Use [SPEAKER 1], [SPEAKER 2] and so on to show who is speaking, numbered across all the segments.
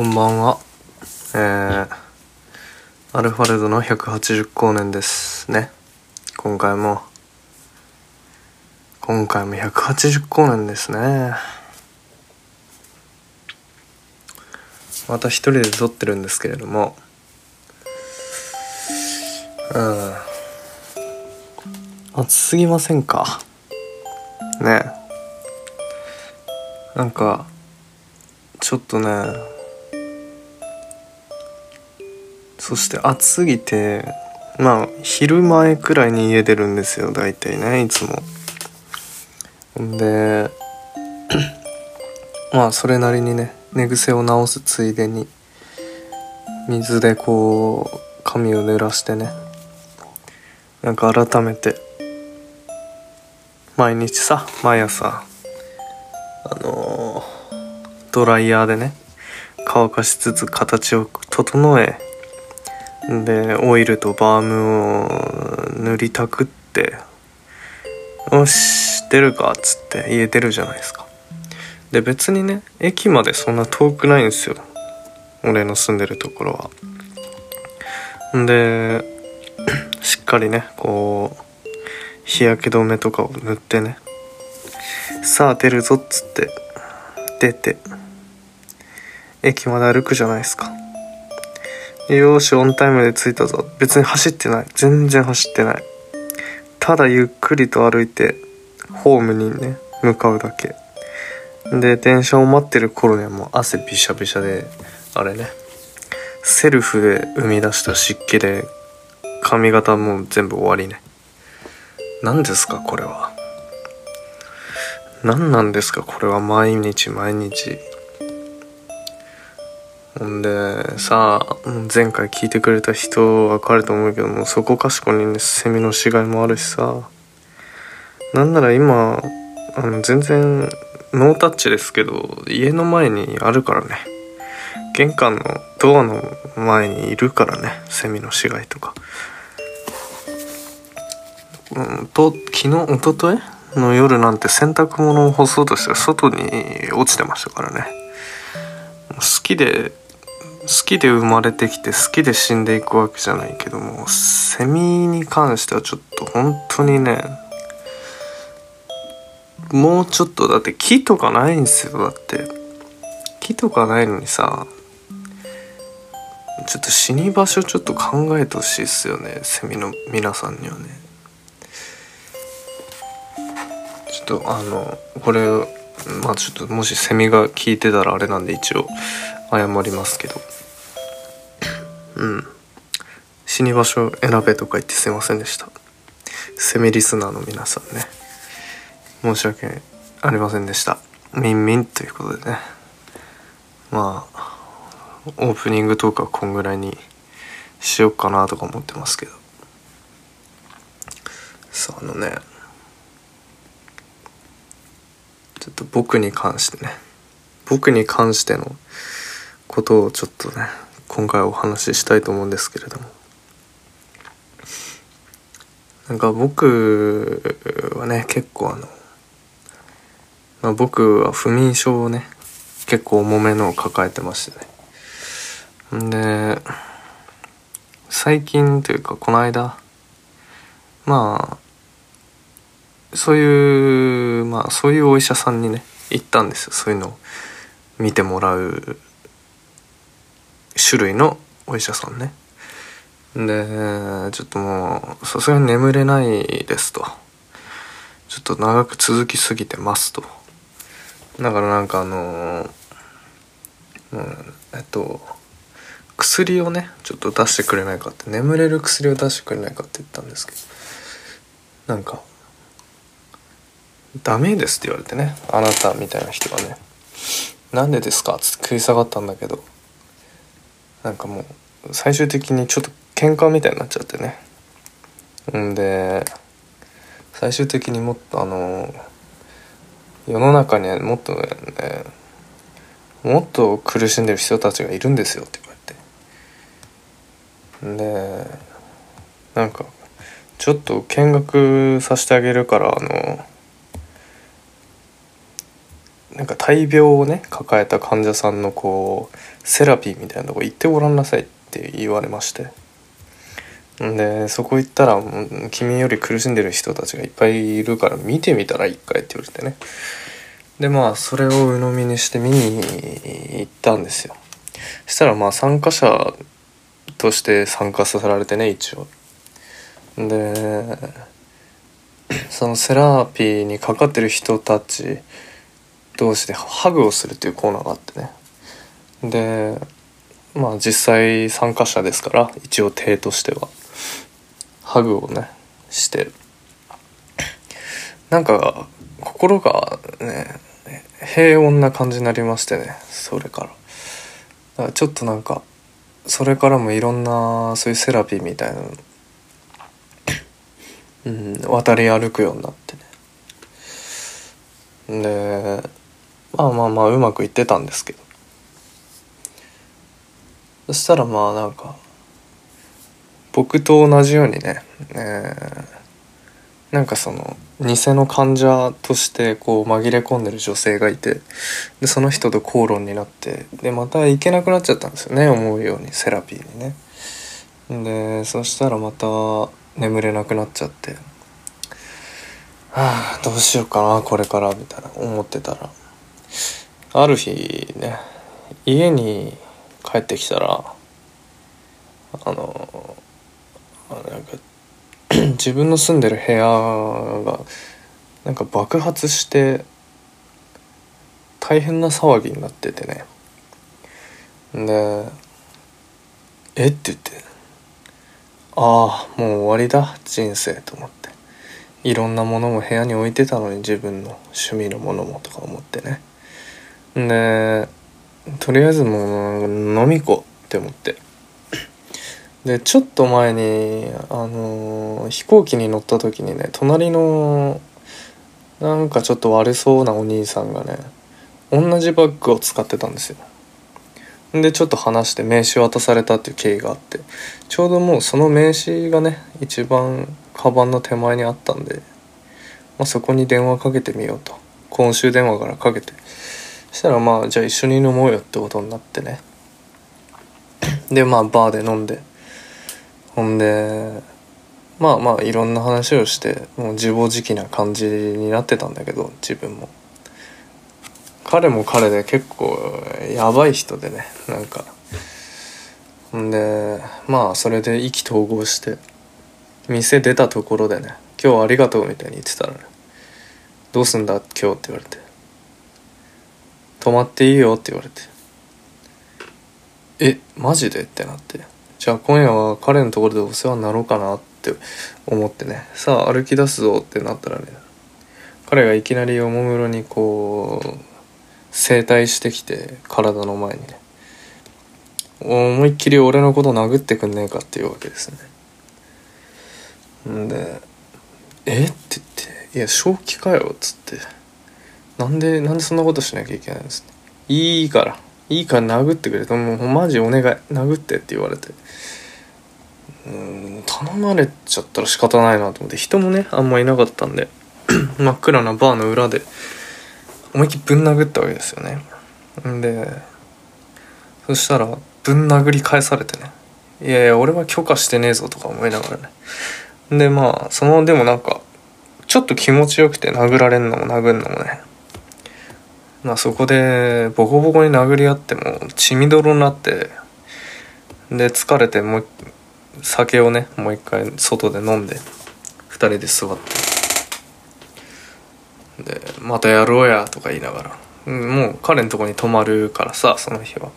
[SPEAKER 1] こんばんは。えー、アルファレドの180光年ですね。今回も、今回も180光年ですね。また一人で撮ってるんですけれども、うん。暑すぎませんか？ねなんか、ちょっとね、そして暑すぎてまあ昼前くらいに家出るんですよ大体ねいつも。んで まあそれなりにね寝癖を直すついでに水でこう髪を濡らしてねなんか改めて毎日さ毎朝あのードライヤーでね乾かしつつ形を整えでオイルとバームを塗りたくってよし出るか？っつって家出るじゃないですかで別にね駅までそんな遠くないんですよ。俺の住んでるところは。で しっかりねこう日焼け止めとかを塗ってねさあ出るぞっつって出て駅まで歩くじゃないですか。よーしオンタイムで着いたぞ。別に走ってない。全然走ってない。ただゆっくりと歩いてホームにね向かうだけ。で電車を待ってる頃にはもう汗びしゃびしゃであれね。セルフで生み出した湿気で髪型も全部終わりね。何ですかこれは。何なんですかこれは。毎日毎日。ほんでさあ前回聞いてくれた人わかると思うけどもそこかしこにねセミの死骸もあるしさ。なんなら今あの全然ノータッチですけど家の前にあるからね。玄関のドアの前にいるからねセミの死骸とか。うんと昨日一昨日の夜なんて洗濯物を干そうとして外に落ちてましたからね。好きで好きで生まれてきて好きで死んでいくわけじゃないけどもセミに関してはちょっと本当にねもうちょっとだって木とかないんですよだって。木とかないのにさちょっと死に場所ちょっと考えてほしいっすよねセミの皆さんにはね。ちょっとあのこれまあちょっともしセミが聞いてたらあれなんで一応。謝りますけど。うん。死に場所選べとか言ってすいませんでした。セミリスナーの皆さんね。申し訳ありませんでした。ミンミンということでね。まあオープニングトークはこんぐらいにしようかなとか思ってますけど。さああのね。ちょっと僕に関してね。僕に関してのことをちょっとね今回お話ししたいと思うんですけれども。なんか僕はね結構あの、まあ、僕は不眠症をね結構重めのを抱えてましてね。んで最近というかこの間まあそういうまあそういうお医者さんにね行ったんですよ。そういうのを見てもらう種類のお医者さんねでちょっともうさすがに眠れないですとちょっと長く続きすぎてますとだからなんかあのうんえっと薬をねちょっと出してくれないかって眠れる薬を出してくれないかって言ったんですけどなんか「ダメです」って言われてねあなたみたいな人がね「なんでですか?」っつって食い下がったんだけどなんかもう最終的にちょっと喧嘩みたいになっちゃってね。んで最終的にもっとあの世の中にはもっとねもっと苦しんでる人たちがいるんですよって言われて。でなんかちょっと見学させてあげるからあのなんか大病をね抱えた患者さんのこうセラピーみたいなとこ行ってごらんなさいって言われまして。でそこ行ったら「君より苦しんでる人たちがいっぱいいるから見てみたら一回」って言われてね。でまあそれを鵜呑みにして見に行ったんですよ。そしたらまあ参加者として参加させられてね一応。でそのセラピーにかかってる人たち同士でハグをするっていうコーナーがあってね。でまあ実際参加者ですから一応体としてはハグをねして。なんか心がね平穏な感じになりましてねそれから。だからちょっとなんかそれからもいろんなそういうセラピーみたいなの、うん、渡り歩くようになってね。でまあまあまあうまくいってたんですけどそしたらまあなんか僕と同じようにね、えー、なんかその偽の患者としてこう紛れ込んでる女性がいてでその人と口論になってでまた行けなくなっちゃったんですよね思うようにセラピーにね。でそしたらまた眠れなくなっちゃってはあどうしようかなこれからみたいな思ってたらある日ね家に帰ってきたらあのなんか 自分の住んでる部屋がなんか爆発して大変な騒ぎになっててね。で「え？っ?」て言って「ああもう終わりだ人生」と思って。いろんなものも部屋に置いてたのに自分の趣味のものもとか思ってね。でとりあえずもう飲み行こうって思って。でちょっと前にあの、飛行機に乗った時にね隣のなんかちょっと悪そうなお兄さんがね同じバッグを使ってたんですよ。でちょっと話して名刺渡されたっていう経緯があって。ちょうどもうその名刺がね一番カバンの手前にあったんで、まあ、そこに電話かけてみようと。今週電話からかけて。したらまあじゃあ一緒に飲もうよってことになってね。でまあバーで飲んで。ほんでまあまあいろんな話をしてもう自暴自棄な感じになってたんだけど自分も。彼も彼で結構やばい人でねなんか。ほんでまあそれで意気投合して店出たところでね「今日ありがとう」みたいに言ってたらね「どうすんだ？今日」って言われて「泊まっていいよ」って言われて「えマジで?」ってなって。じゃあ今夜は彼のところでお世話になろうかなって思ってね。さあ歩き出すぞってなったらね彼がいきなりおもむろにこう整体してきて体の前にね。思いっきり俺のこと殴ってくんねえかっていうわけですね。んで「え？っ?」て言って「いや正気かよ」っつって「なんでなんでそんなことしなきゃいけないんですいいから。いいから殴ってくれ」ともうマジお願い。殴って」って言われて。うん頼まれちゃったら仕方ないなと思って。人もねあんまいなかったんで。真っ暗なバーの裏で思いっきりぶん殴ったわけですよね。でそしたらぶん殴り返されてね。いやいや俺は許可してねえぞとか思いながらね。でまあそのでもなんかちょっと気持ちよくて殴られんのも殴んのもね。まあそこでボコボコに殴り合っても血みどろになってで疲れてもう酒をねもう一回外で飲んで2人で座って。で「またやろうや」とか言いながら、もう彼のとこに泊まるからさその日は。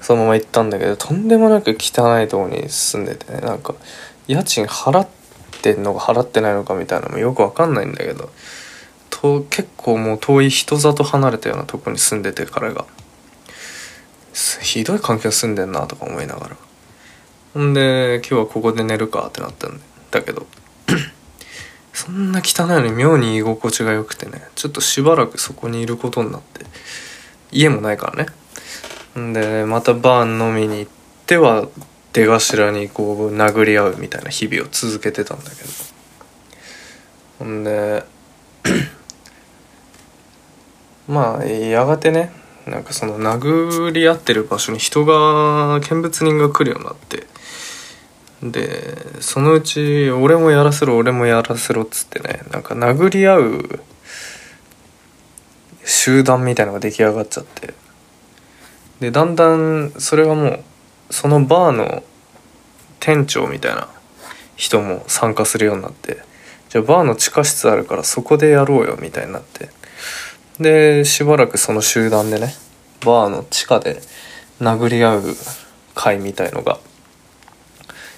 [SPEAKER 1] そのまま行ったんだけどとんでもなく汚いとこに住んでてねなんか家賃払ってんのか払ってないのかみたいなのもよく分かんないんだけど。と結構もう遠い人里離れたようなとこに住んでて彼が。ひどい環境住んでんなとか思いながら。ほんで今日はここで寝るかってなったんだけど そんな汚いのに妙に居心地が良くてねちょっとしばらくそこにいることになって家もないからね。んでまたバーン飲みに行っては出頭にこう殴り合うみたいな日々を続けてたんだけど。ほんでまあやがてねなんかその殴り合ってる場所に人が見物人が来るようになってでそのうち俺もやらせろ俺もやらせろっつってねなんか殴り合う集団みたいのが出来上がっちゃってでだんだんそれがもうそのバーの店長みたいな人も参加するようになってじゃあバーの地下室あるからそこでやろうよみたいになってでしばらくその集団でねバーの地下で殴り合う会みたいのが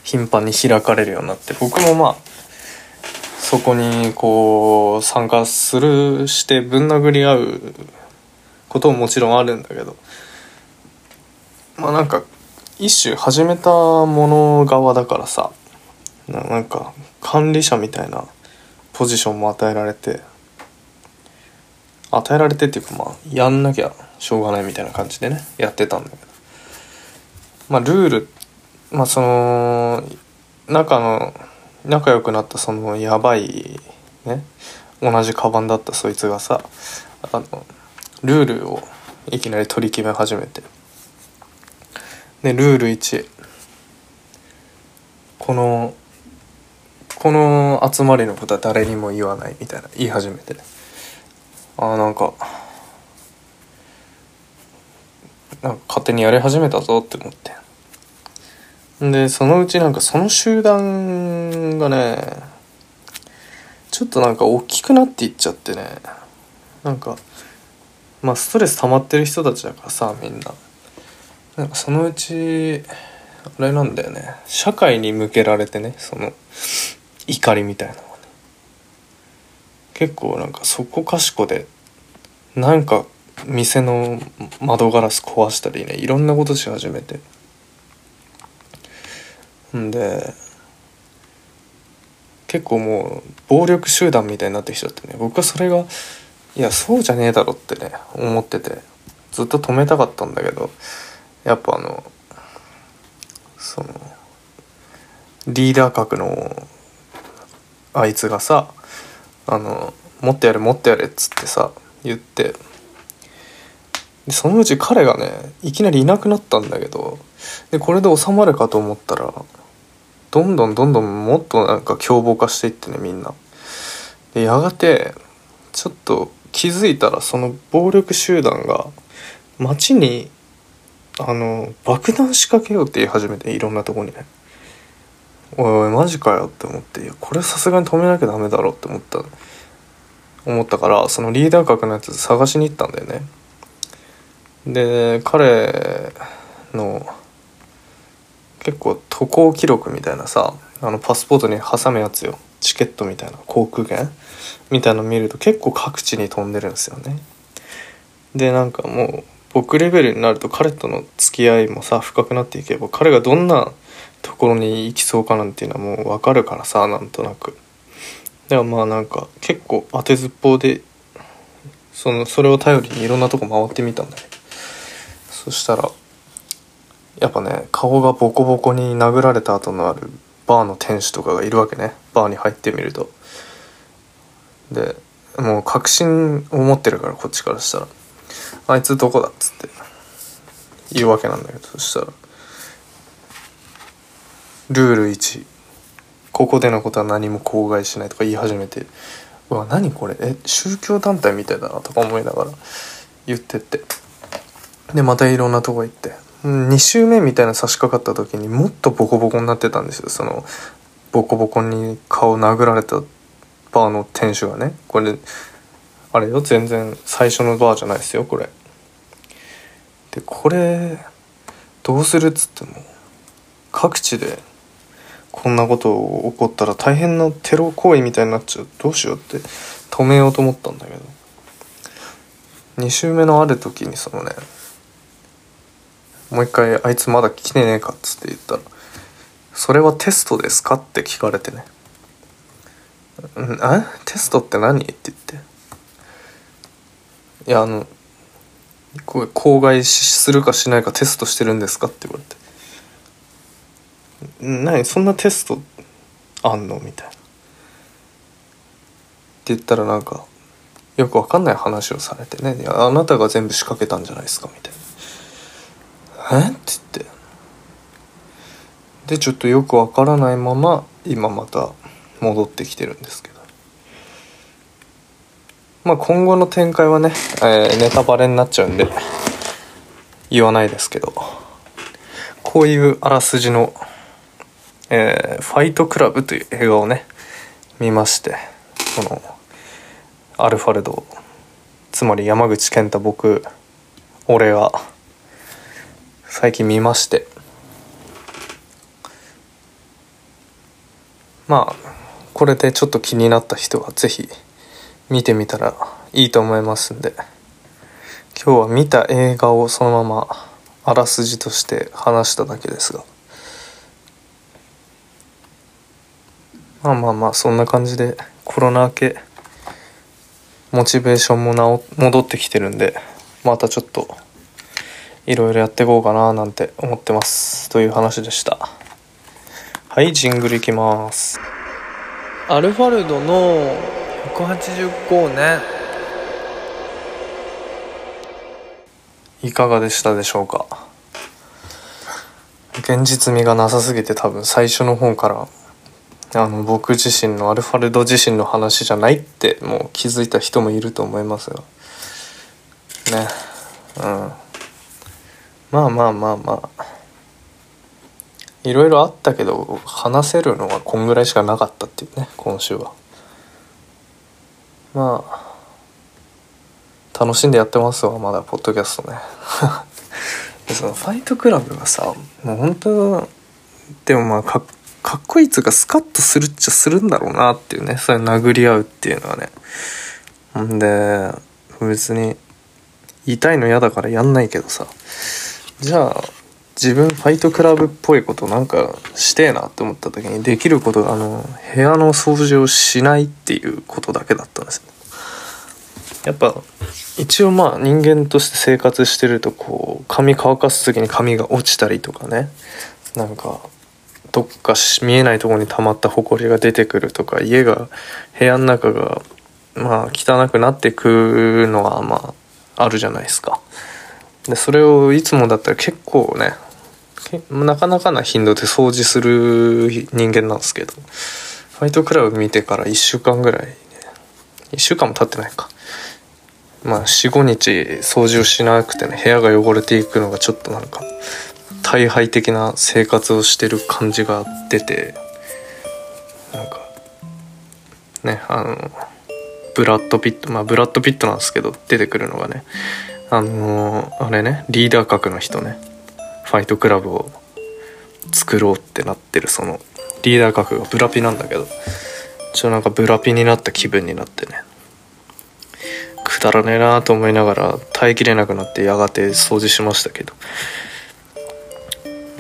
[SPEAKER 1] 頻繁に開かれるようになって僕もまあそこにこう参加するしてぶん殴り合うことももちろんあるんだけどまあなんか一種始めたもの側だからさなんか管理者みたいなポジションも与えられて与えられてっていうかまあやんなきゃしょうがないみたいな感じでねやってたんだけど。まあルールまあその仲の仲良くなったそのやばいね同じカバンだったそいつがさあのルールをいきなり取り決め始めて。でルール1このこの集まりのことは誰にも言わないみたいな言い始めて。ねあなんかなんか勝手にやり始めたぞって思って。でそのうちなんかその集団がねちょっとなんか大きくなっていっちゃってね。なんかまあストレス溜まってる人たちだからさみんな。なんかそのうちあれなんだよね。社会に向けられてねその怒りみたいな。結構なんかそこかしこでなんか店の窓ガラス壊したりねいろんなことし始めて。んで結構もう暴力集団みたいになってきちゃってね僕はそれがいやそうじゃねえだろってね思っててずっと止めたかったんだけどやっぱあのそのリーダー格のあいつがさあの持ってやれ持ってやれっつってさ言って。でそのうち彼がねいきなりいなくなったんだけどでこれで収まるかと思ったらどんどんどんどんもっとなんか凶暴化していってねみんな。でやがてちょっと気づいたらその暴力集団が街にあの爆弾仕掛けようって言い始めていろんなとこにね。おいおいマジかよって思っていやこれさすがに止めなきゃダメだろって思った思ったからそのリーダー格のやつ探しに行ったんだよね。で彼の結構渡航記録みたいなさあのパスポートに挟むやつよ。チケットみたいな航空券？みたいなの見ると結構各地に飛んでるんですよね。でなんかもう僕レベルになると彼との付き合いもさ深くなっていけば彼がどんなところに行きそうかなんていうのはもう分かるからさなんとなく。だからまあなんか結構当てずっぽうでそのそれを頼りにいろんなとこ回ってみたんだよそしたらやっぱね顔がボコボコに殴られた後のあるバーの店主とかがいるわけね。バーに入ってみると。でもう確信を持ってるからこっちからしたら「あいつどこだ?」っつって言うわけなんだけどそしたら「ルール1ここでのことは何も口外しない」とか言い始めて「うわ何これ？え宗教団体みたいだな」とか思いながら。言ってって。でまたいろんなとこ行って。2周目みたいな差し掛かった時にもっとボコボコになってたんですよ。そのボコボコに顔殴られたバーの店主がね。これあれよ？全然最初のバーじゃないですよこれ。でこれどうするっつっても各地でこんなこと起こったら大変なテロ行為みたいになっちゃうどうしようって止めようと思ったんだけど2周目のある時にそのねもう一回「あいつまだ来てねえか」っつって言ったら「それはテストですか?」って聞かれてね「んテストって何?」って言って「いやあのこれ口外するかしないかテストしてるんですか?」って言われて「何そんなテストあんの?」みたいな。って言ったらなんか「よくわかんない話をされてね「いやあなたが全部仕掛けたんじゃないですか」みたいな「え？っ?」て言ってでちょっとよくわからないまま今また戻ってきてるんですけどまあ今後の展開はね、えー、ネタバレになっちゃうんで言わないですけどこういうあらすじの、えー、ファイトクラブという映画をね見ましてそのアルファルドつまり山口健太僕俺が最近見まして。まあこれでちょっと気になった人は是非見てみたらいいと思いますんで。今日は見た映画をそのままあらすじとして話しただけですが。まあまあまあそんな感じでコロナ明けモチベーションもな戻ってきてるんでまたちょっといろいろやっていこうかななんて思ってます。という話でした。はいジングルいきます。アルファルドの180光年。いかがでしたでしょうか？現実味がなさすぎて多分最初の方からあの僕自身のアルファルド自身の話じゃないってもう気づいた人もいると思いますがね。うん。まあまあまあまあ。いろいろあったけど話せるのはこんぐらいしかなかったっていうね今週は。まあ楽しんでやってますわまだポッドキャストね。そのファイトクラブがさもう本当でもまあかっかっこいいっつうかスカッとするっちゃするんだろうなっていうねそれ殴り合うっていうのはね。んで別に痛いの嫌だからやんないけどさ。じゃあ自分ファイトクラブっぽいことなんかしてえなって思った時にできることがあの部屋の掃除をしないっていうことだけだったんですよ。やっぱ一応まあ人間として生活してるとこう髪乾かす時に髪が落ちたりとかね。なんかどっか見えないとこに溜まった埃が出てくるとか家が部屋の中がまあ汚くなってくるのはまああるじゃないですか。でそれをいつもだったら結構ねなかなかな頻度で掃除する人間なんですけどファイトクラブ見てから1週間ぐらい、ね、1週間も経ってないかまあ45日掃除をしなくてね部屋が汚れていくのがちょっとなんか大敗的な生活をしてる感じが出てなんかねあのブラッド・ピットまあブラッド・ピットなんですけど出てくるのがねあのあれねリーダー格の人ねファイトクラブを作ろうってなってるそのリーダー格がブラピなんだけどちょっとなんかブラピになった気分になってねくだらねえなと思いながら耐えきれなくなってやがて掃除しましたけど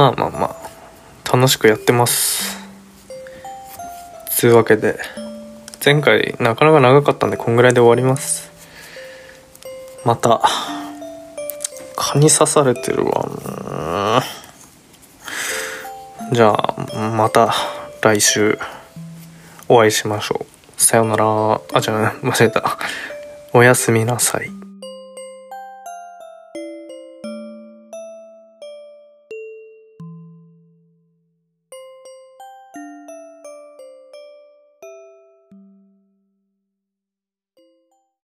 [SPEAKER 1] まあまあまあ。楽しくやってます。つうわけで前回なかなか長かったんでこんぐらいで終わります。また蚊に刺されてるわ。じゃあまた来週お会いしましょう。さよなら。あじゃあ間違えた。おやすみなさい。